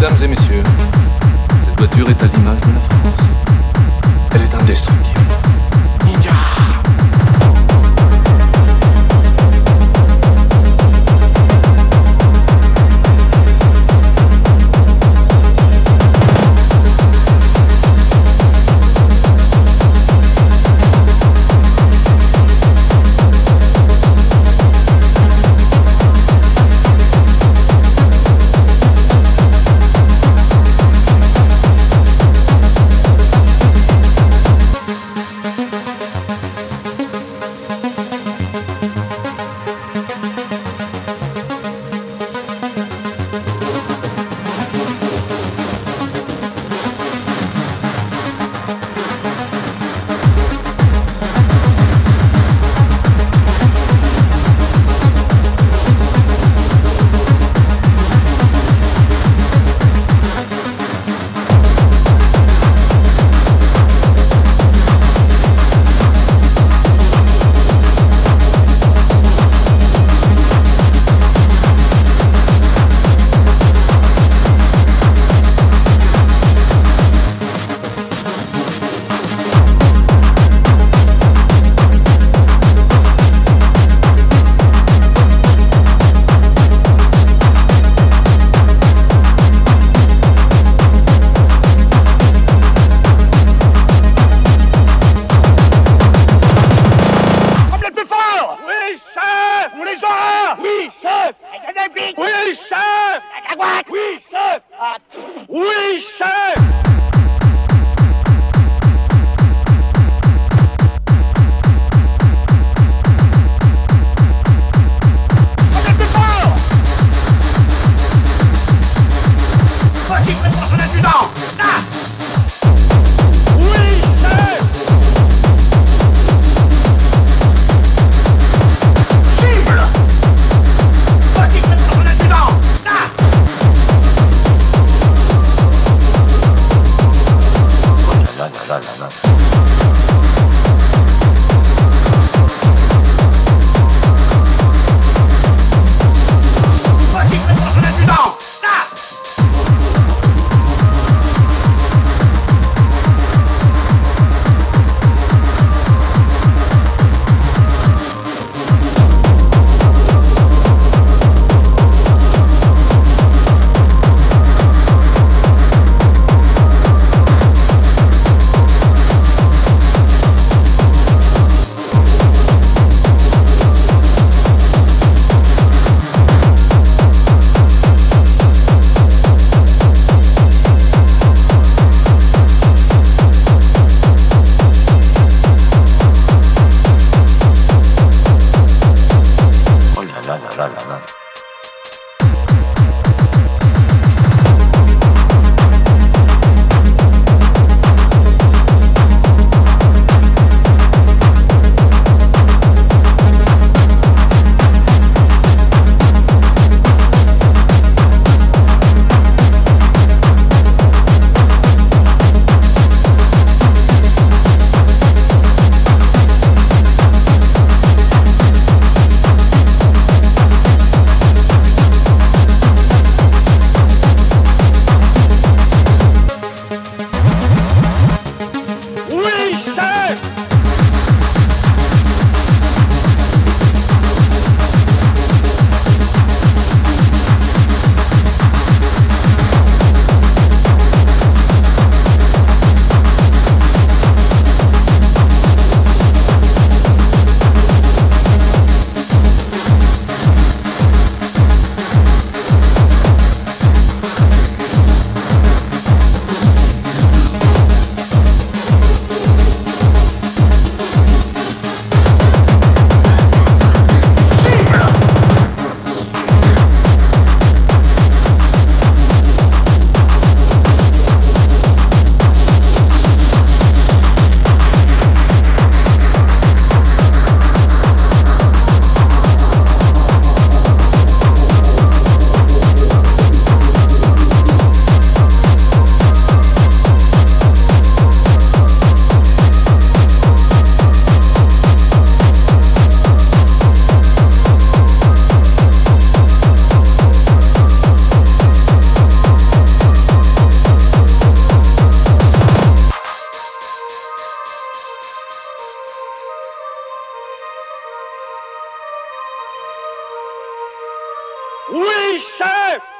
Mesdames et messieurs, cette voiture est à l'image de la France. Elle est indestructible. Oui, chef Oui, chef Oui, chef Oui, chef